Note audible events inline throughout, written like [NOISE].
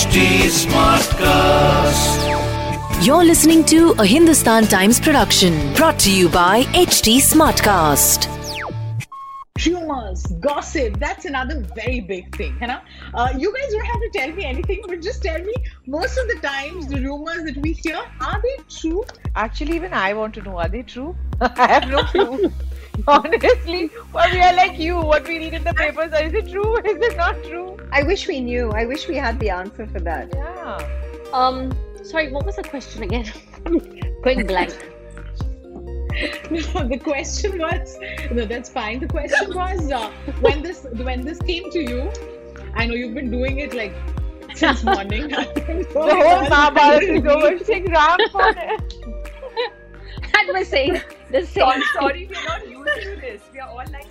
HT Smartcast. You're listening to a Hindustan Times production brought to you by HT Smartcast. Rumors, gossip, that's another very big thing. You, know? Uh, you guys don't have to tell me anything, but just tell me most of the times the rumors that we hear, are they true? Actually, even I want to know, are they true? [LAUGHS] I have no clue. [LAUGHS] [LAUGHS] Honestly, well, we are like you. What we read in the papers, is it true? [LAUGHS] Is it not true? I wish we knew. I wish we had the answer for that. Yeah. Um, sorry, what was the question again? [LAUGHS] Going blank. No, the question was no, that's fine. The question was uh, when this when this came to you. I know you've been doing it like since morning. The whole Mahabharata is over. Sing Ram for it. and we're saying the Sorry, same. sorry, we're not used to this. We are all like.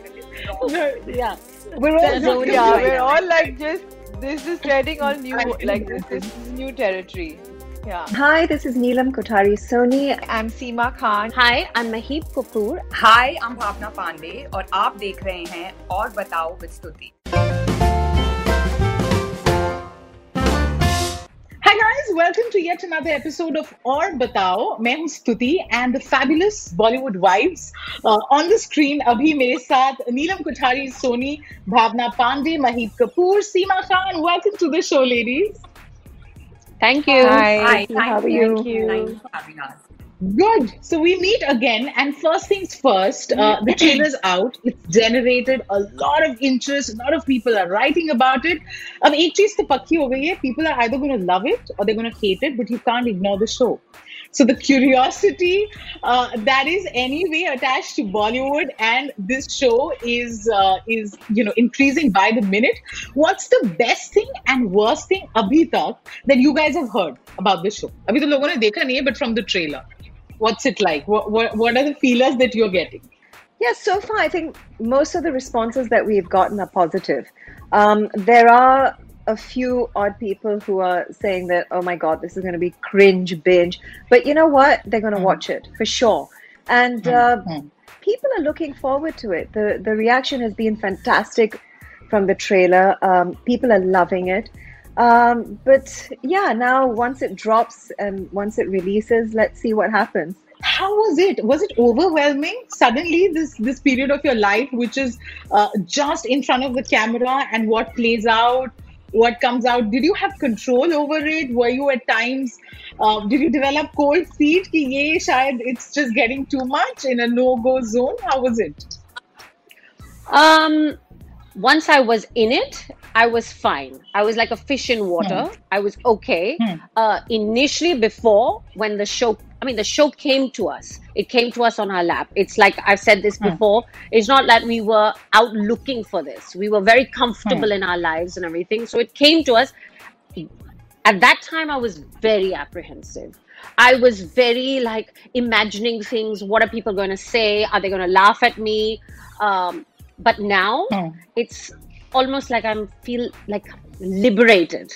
No, Yeah. we're all Yeah, we're all like just this is treading on new like this is new territory. Yeah. Hi, this is Neelam Kothari Soni. I'm Seema Khan. Hi, I'm Mahip Kapoor. Hi, I'm Bhavna Pandey और आप देख रहे हैं और बताओ with स्तुति welcome to yet another episode of Aur Batao. I am Stuti, and the fabulous Bollywood wives. Uh, on the screen Abhi, मेरे साथ Neelam Kothari, Soni, Bhavna Pandey, Maheep Kapoor, Seema Khan. Welcome to the show, ladies. Thank you. Hi. Hi. Thank, How are you? You. Thank you having us. Good. So we meet again, and first things first, uh, the trailer's out. It's generated a lot of interest. A lot of people are writing about it. अब एक चीज तो पक्की हो गई है. People are either going to love it or they're going to hate it, but you can't ignore the show. So the curiosity uh, that is anyway attached to Bollywood, and this show is uh, is you know increasing by the minute. What's the best thing and worst thing abhi tak that you guys have heard about this show? अभी तो लोगों ने देखा नहीं है, but from the trailer, what's it like? What what, what are the feelers that you're getting? Yeah, so far I think most of the responses that we've gotten are positive. Um, there are a few odd people who are saying that, oh my god, this is going to be cringe binge. But you know what? They're going to watch it for sure. And uh, Mhm. people are looking forward to it. The the reaction has been fantastic from the trailer. Um, people are loving it. Um, but yeah, now once it drops and once it releases, let's see what happens. How was it? Was it overwhelming? Suddenly, this this period of your life, which is uh, just in front of the camera, and what plays out, what comes out. Did you have control over it? Were you at times? Uh, did you develop cold feet? That it's just getting too much in a no go zone. How was it? Um, once I was in it, I was fine. I was like a fish in water. I was okay. Hmm. Uh, initially, before when the show, I mean, the show came to us. It came to us on our lap. It's like I've said this Hmm. before. It's not that we were out looking for this. We were very comfortable in our lives and everything. So it came to us. At that time, I was very apprehensive. I was very like imagining things. What are people going to say? Are they going to laugh at me? Um, but now Hmm. it's almost like I'm feel like liberated.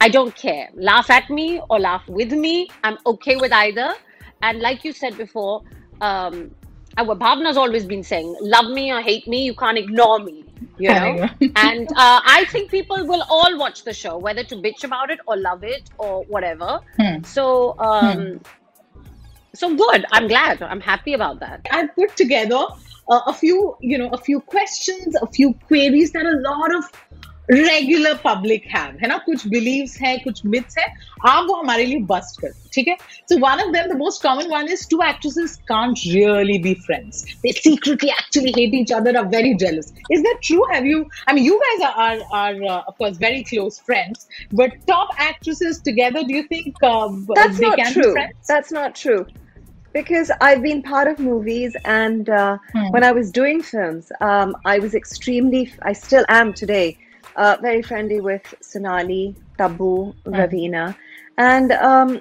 I don't care. Laugh at me or laugh with me. I'm okay with either. And like you said before, um, our Bhavna's always been saying, love me or hate me, you can't ignore me. You know? [LAUGHS] and uh, I think people will all watch the show, whether to bitch about it or love it or whatever. Hmm. So, um, so good. I'm glad. I'm happy about that. I put together uh, a few, you know, a few questions, a few queries that a lot of regular public have है ना कुछ beliefs हैं कुछ myths हैं आप वो हमारे लिए बस्ट कर ठीक है so one of them the most common one is to actresses can't really be friends they secretly actually hate each other are very jealous is that true have you i mean you guys are are, are uh, of course very close friends but top actresses together do you think uh, That's they not can Because I've been part of movies, and uh, Hmm. when I was doing films, um, I was extremely, I still am today, uh, very friendly with Sonali, Tabu, Raveena. And um,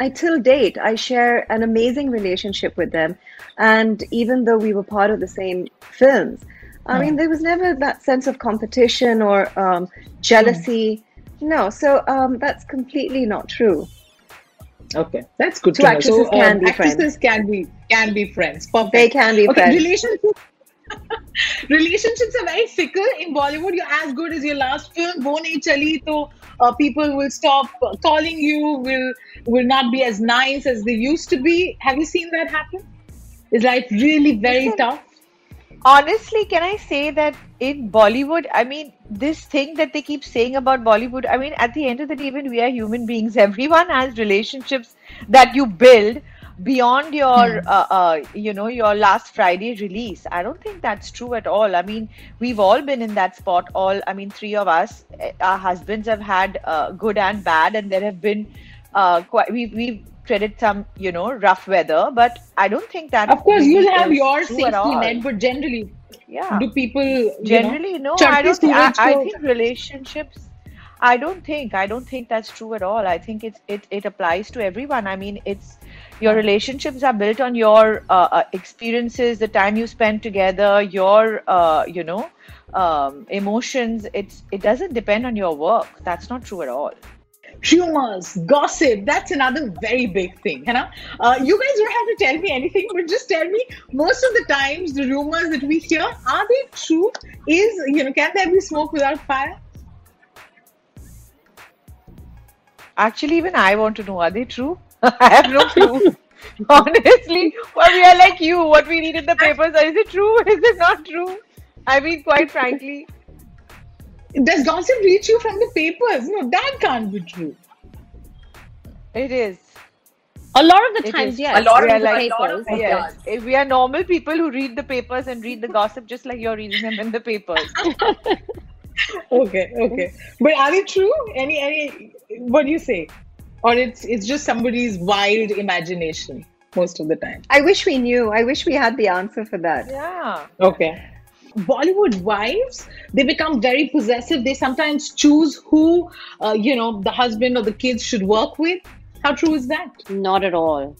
I till date, I share an amazing relationship with them. And even though we were part of the same films, I mean, there was never that sense of competition or um, jealousy. No, so um, that's completely not true. Okay, that's good Two to know. actresses so, can um, be actresses friends. can be can be friends. Perfect. They can be okay, friends. relationship [LAUGHS] relationships are very fickle in Bollywood. You're as good as your last film. Wo nahi chali, so uh, people will stop calling you. Will will not be as nice as they used to be. Have you seen that happen? Is life really very tough? Honestly, can I say that in Bollywood, I mean, this thing that they keep saying about Bollywood, I mean, at the end of the day, even we are human beings. [LAUGHS] Everyone has relationships that you build beyond your, uh, uh, you know, your last Friday release. I don't think that's true at all. I mean, we've all been in that spot. All, I mean, three of us, eh, our husbands have had uh, good and bad, and there have been uh, quite. We've we've treaded some, you know, rough weather, but I don't think that. Of course, you'll have your safety net, but generally, Yeah. do people you Generally, know, no. I don't. Think, I, I think relationships. I don't think. I don't think that's true at all. I think it's it it applies to everyone. I mean, it's your relationships are built on your uh, uh, experiences, the time you spend together, your uh, you know um, emotions. It's it doesn't depend on your work. That's not true at all. Rumors, gossip. That's another very big thing. You know, uh, you guys don't have to tell me anything, but just tell me. Most of the times, the rumors that we hear are they true? Is you know, can there be smoke without fire? Actually, even I want to know, are they true? [LAUGHS] I have no clue. [LAUGHS] Honestly, well, we are like you. What we read in the papers, is it true? [LAUGHS] Is it not true? I mean, quite frankly, Does gossip reach you from the papers? No, that can't be true. it is. A lot of the It times, is. yes. A lot We of are the- like, a lot of papers. yes, does. Eh, we are normal people who read the papers and read the gossip just like you're reading them in the papers. [LAUGHS] Okay, okay. But are they true? Any, any? What do you say? Or it's it's just somebody's wild imagination most of the time. I wish we knew. I wish we had the answer for that. Yeah. Okay. Bollywood wives, they become very possessive. They sometimes choose who, uh, you know, the husband or the kids should work with. How true is that? Not at all.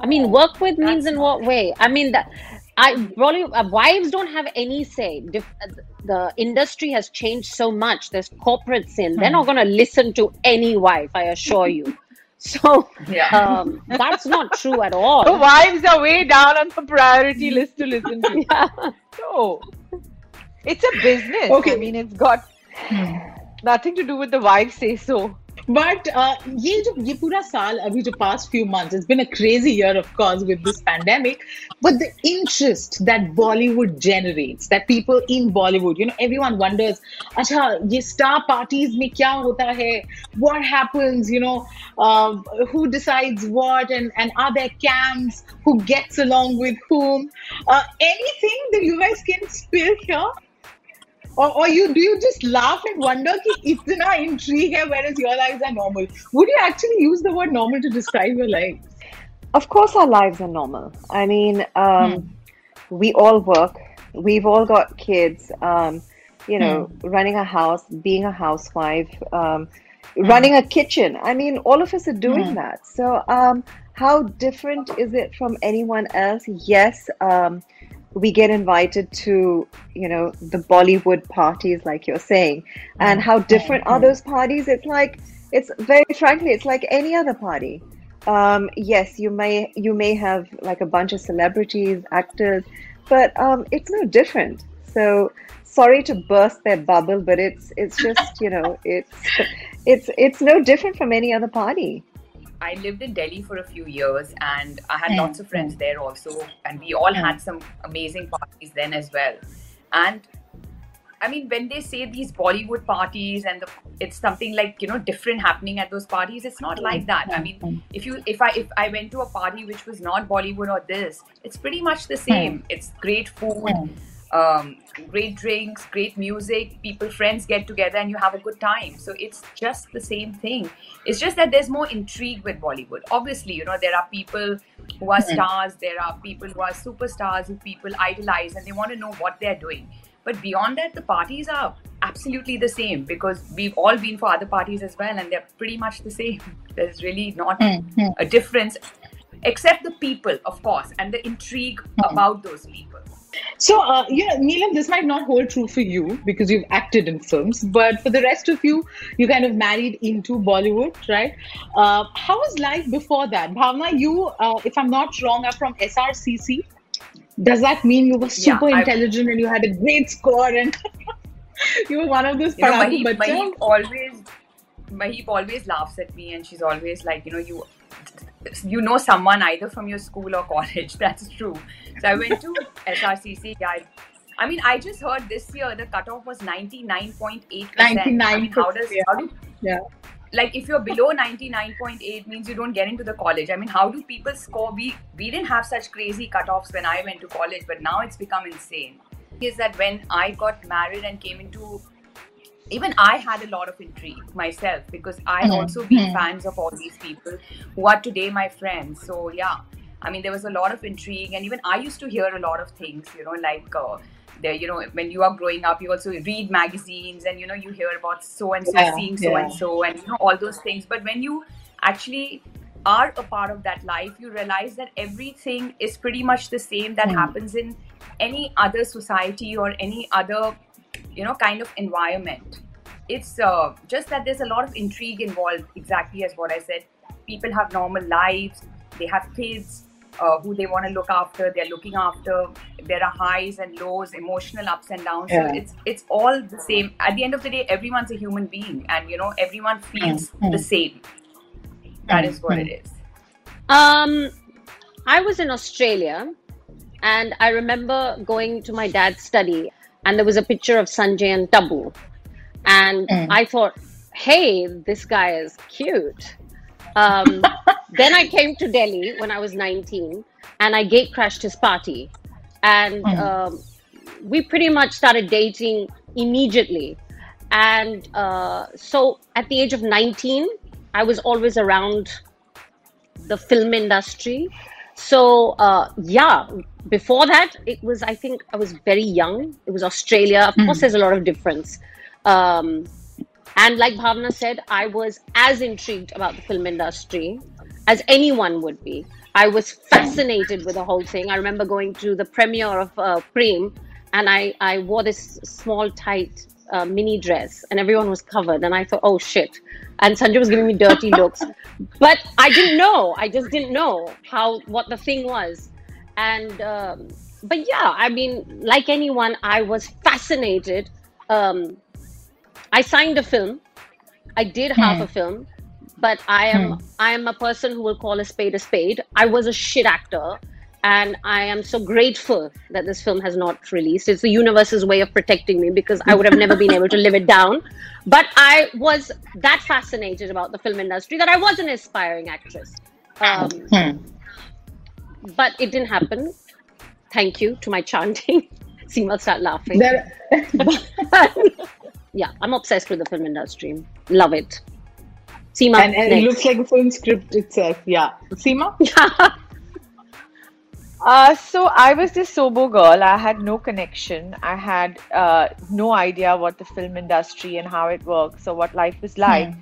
I mean, work with means in what way? I mean, that I probably uh, wives don't have any say. Dif- the industry has changed so much. There's corporates in. They're not going to listen to any wife. I assure you. So Yeah. um, that's not true at all. [LAUGHS] The all. wives are way down on the priority list to listen to. [LAUGHS] Yeah. No. It's a business. Okay. I mean, it's got nothing to do with the wives say so But uh, ये जो ये पूरा साल अभी जो past few months, it's been a crazy year, of course, with this pandemic. But the interest that Bollywood generates, that people in Bollywood, you know, everyone wonders, अच्छा ये star parties में क्या होता है? What happens? You know, uh, who decides what? And and are there camps? Who gets along with whom? Uh, anything that you guys can spill here? or, or you do you just laugh and wonder ki itna intrigue hai whereas your lives are normal? Would you actually use the word normal to describe your life? Of course our lives are normal. I mean um, hmm. we all work. We've all got kids um, you know hmm. running a house being a housewife um, hmm. running a kitchen. I mean all of us are doing hmm. that. So um, how different is it from anyone else? Yes um, we get invited to, you know, the Bollywood parties, like you're saying. And how different are those parties? It's like, it's very frankly, it's like any other party. Um, yes, you may you may have like a bunch of celebrities, actors, but um, it's no different. So sorry to burst their bubble, but it's it's just you know it's it's it's no different from any other party. I lived in Delhi for a few years and I had lots of friends hmm. there also. And we all had some amazing parties then as well. And I mean, when they say these Bollywood parties and the, it's something like you know different happening at those parties, it's not like that. I mean, if you if I if I went to a party which was not Bollywood or this, it's pretty much the same. It's great food, um, great drinks, great music. People, friends get together and you have a good time. So it's just the same thing. It's just that there's more intrigue with Bollywood. Obviously, you know there are people who are stars, there are people who are superstars who people idolize and they want to know what they're doing. But beyond that, the parties are absolutely the same because we've all been for other parties as well, and they're pretty much the same. [LAUGHS] There's really not hmm, hmm. a difference, except the people, of course, and the intrigue hmm. about those people. So, uh, you know, Neelam, this might not hold true for you because you've acted in films, but for the rest of you, you kind of married into Bollywood, right? Uh, how was life before that? Bhavna, you, uh, if I'm not wrong, are from SRCC. does that mean you were Yeah, super I- intelligent and you had a great score and [LAUGHS] you were one of those you know, padaku Maheep, bachas? Always always laughs at me and she's always like, you know, you you know someone either from your school or college. [LAUGHS] That's true. So I went to SRCC. I, I mean, I just heard this year the cutoff was 99.8%. I mean, how does, how do, Yeah. like if you're below 99.8 means you don't get into the college i mean how do people score we we didn't have such crazy cutoffs when i went to college but now it's become insane is that when i got married and came into even i had a lot of intrigue myself because i Mhm. also been Mhm. fans of all these people who are today my friends so yeah i mean there was a lot of intrigue and even i used to hear a lot of things you know like uh, there you know when you are growing up you also read magazines and you know you hear about so and so seeing so and so and you know all those things but when you actually are a part of that life you realize that everything is pretty much the same that Hmm. happens in any other society or any other you know kind of environment. It's uh, just that there's a lot of intrigue involved exactly as what i said. People have normal lives they have kids uh, who they want to look after they're looking after. There are highs and lows emotional ups and downs. Yeah. so it's it's all the same. At the end of the day everyone's a human being and you know everyone feels Mm, the same. That is what it is. Um, I was in Australia, and I remember going to my dad's study, and there was a picture of Sanjay and Tabu, and Mm. I thought, "Hey, this guy is cute." Um, [LAUGHS] then I came to Delhi when I was 19, and I gate crashed his party, and Mm. um, we pretty much started dating immediately. And uh, so, at the age of 19, I was always around the film industry. So uh, yeah, before that it was I think I was very young. It was Australia. Of course, there's a lot of difference. Um, and like Bhavna said, I was as intrigued about the film industry as anyone would be. I was fascinated with the whole thing. I remember going to the premiere of uh, Prem, and I, I wore this small, tight uh, mini dress, and everyone was covered. And I thought, oh shit. And Sanjay was giving me dirty [LAUGHS] looks. But I didn't know. I just didn't know how what the thing was. And um, but yeah, I mean, like anyone, I was fascinated. Um, I signed a film. I did half a film, but I am I am a person who will call a spade a spade. I was a shit actor, and I am so grateful that this film has not released. It's the universe's way of protecting me because I would have never been able to live it down. But I was that fascinated about the film industry that I was an aspiring actress. Um, but it didn't happen. Thank you to my chanting. [LAUGHS] Seema start laughing. There, [LAUGHS] yeah, I'm obsessed with the film industry. Love it. Seema, and, and it looks like a film script itself. Yeah. Seema? [LAUGHS] Uh, so I was this Sobo girl. I had no connection. I had uh, no idea what the film industry and how it works or what life was like.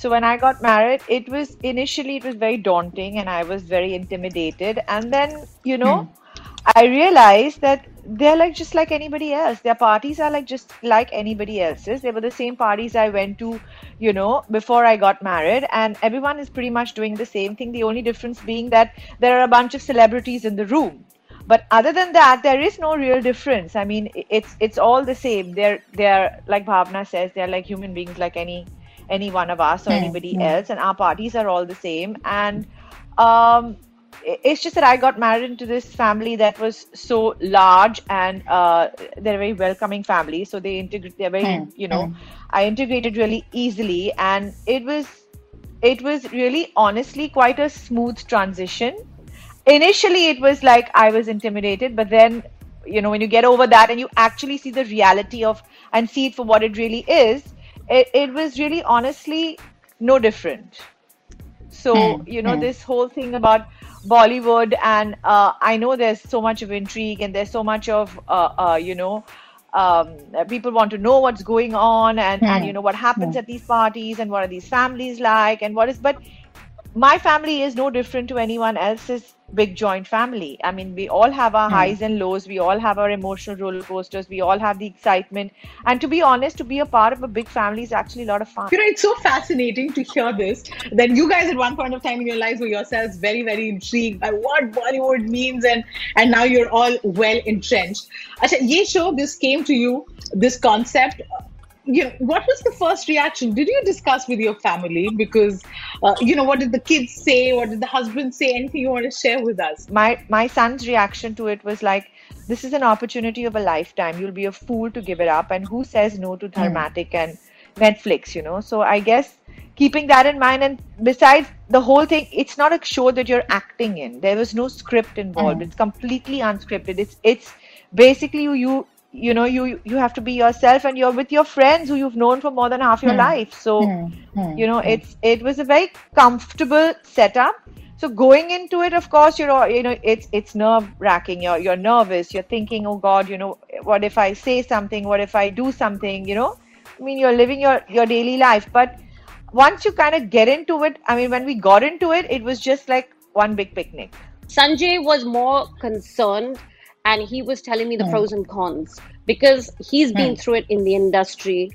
So when I got married, it was initially it was very daunting and I was very intimidated. And then you know, hmm. I realized that they're like just like anybody else. Their parties are like just like anybody else's. They were the same parties I went to, you know, before I got married, and everyone is pretty much doing the same thing. The only difference being that there are a bunch of celebrities in the room. But other than that, there is no real difference. I mean, it's it's all the same. They're they're like Bhavna says, they're like human beings, like any any one of us or anybody else, and our parties are all the same. And um, it's just that I got married into this family that was so large and uh, they're a very welcoming family. So they integrate, they're very, you know, I integrated really easily, and it was, it was really honestly quite a smooth transition. Initially, it was like I was intimidated, but then, you know, when you get over that and you actually see the reality of and see it for what it really is, it, it was really honestly no different. So, you know, this whole thing about Bollywood, and uh, I know there's so much of intrigue and there's so much of, uh, uh, you know, um, people want to know what's going on and, and, you know, what happens at these parties and what are these families like and what is, but my family is no different to anyone else's big joint family. I mean, we all have our Hmm. highs and lows. We all have our emotional roller coasters. We all have the excitement. And to be honest, to be a part of a big family is actually a lot of fun. You know, it's so fascinating to hear this. That you guys at one point of time in your lives were yourselves very, very intrigued by what Bollywood means, and and now you're all well entrenched. Acha, ye show this came to you, this concept. You know, what was the first reaction? Did you discuss with your family? Because, uh, you know, what did the kids say? What did the husband say? Anything you want to share with us? my my son's reaction to it was like this is an opportunity of a lifetime you'll be a fool to give it up and who says no to Dharmatic and Netflix you know so I guess keeping that in mind and besides the whole thing it's not a show that you're acting in there was no script involved it's completely unscripted it's it's basically you you you know you you have to be yourself and you're with your friends who you've known for more than half your hmm. life. So hmm. Hmm. you know it's it was a very comfortable setup. So going into it of course you're all- you know it's it's nerve wracking. You're you're nervous. You're thinking oh god you know what if i say something? What if i do something? You know? I mean you're living your your daily life. But once you kind of get into it i mean when we got into it it was just like one big picnic. Sanjay was more concerned and he was telling me the pros and cons because he's been through it in the industry.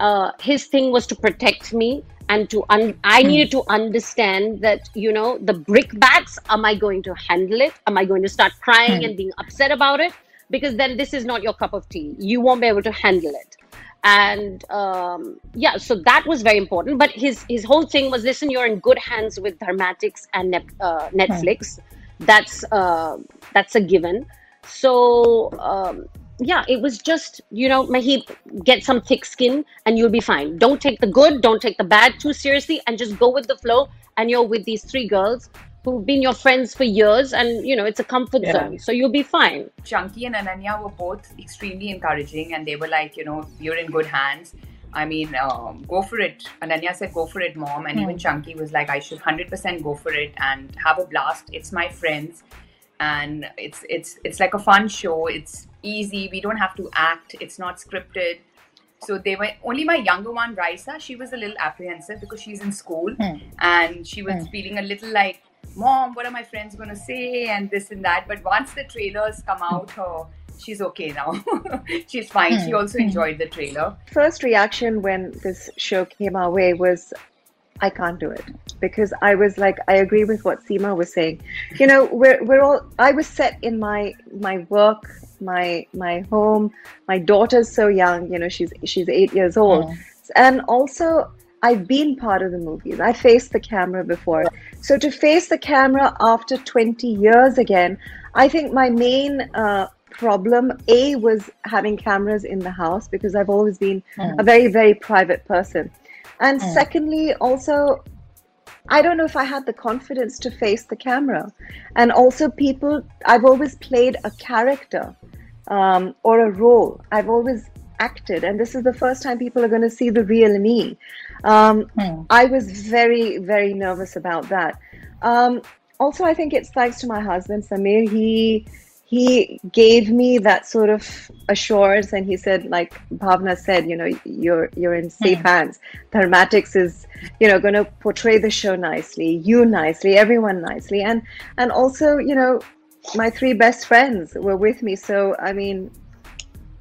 Uh, his thing was to protect me and to un- I needed to understand that you know the brickbats. Am I going to handle it? Am I going to start crying and being upset about it? Because then this is not your cup of tea. You won't be able to handle it and um, yeah so that was very important but his his whole thing was listen you're in good hands with Dharmatics and Nep- uh, netflix that's uh, that's a given so um, yeah it was just you know maheep get some thick skin and you'll be fine don't take the good don't take the bad too seriously and just go with the flow and you're with these three girls who've been your friends for years and you know it's a comfort Yeah. zone so you'll be fine Chunky and Ananya were both extremely encouraging, and they were like, you know, you're in good hands. I mean, um, go for it. Ananya said, go for it, mom. And even Chunky was like, I should 100% go for it and have a blast. It's my friends. And it's it's it's like a fun show. It's easy. We don't have to act. It's not scripted. So they were only my younger one, Rysa. She was a little apprehensive because she's in school hmm. and she was hmm. feeling a little like, Mom, what are my friends going to say? And this and that. But once the trailers come out, her she's okay now. [LAUGHS] she's fine. She hmm. also enjoyed the trailer. First reaction when this show came our way was, I can't do it because I was like, I agree with what Seema was saying. You know, we're we're all. I was set in my my work, my my home. My daughter's so young. You know, she's she's eight years old, and also I've been part of the movies. I faced the camera before. So to face the camera after 20 years again, I think my main uh, problem, A, was having cameras in the house because I've always been a very, very private person. And secondly, also, I don't know if I had the confidence to face the camera. And also, people, I've always played a character um, or a role. I've always acted, and this is the first time people are going to see the real me. Um, I was very, very nervous about that. Um, also, I think it's thanks to my husband Samir. He he gave me that sort of assurance, and he said, like Bhavna said, you know, you're you're in safe hands. Dharmatics is, you know, going to portray the show nicely, you nicely, everyone nicely, and and also, you know, my three best friends were with me. So I mean,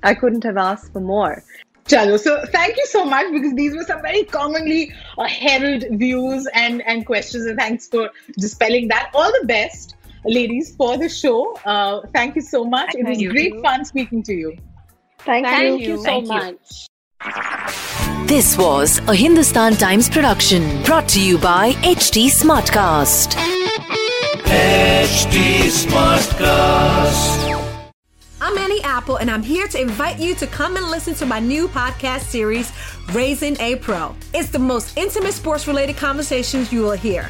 I couldn't have asked for more. Chalo. So thank you so much because these were some very commonly uh, held views and, and questions. And thanks for dispelling that. All the best, ladies, for the show. Uh, thank you so much. it was Thank you. great fun speaking to you. Thank, thank you. you so Thank you. much This was a Hindustan Times production brought to you by HT Smartcast. HT Smartcast. I'm Annie Apple, and I'm here to invite you to come and listen to my new podcast series, Raising a Pro. It's the most intimate sports related conversations you will hear.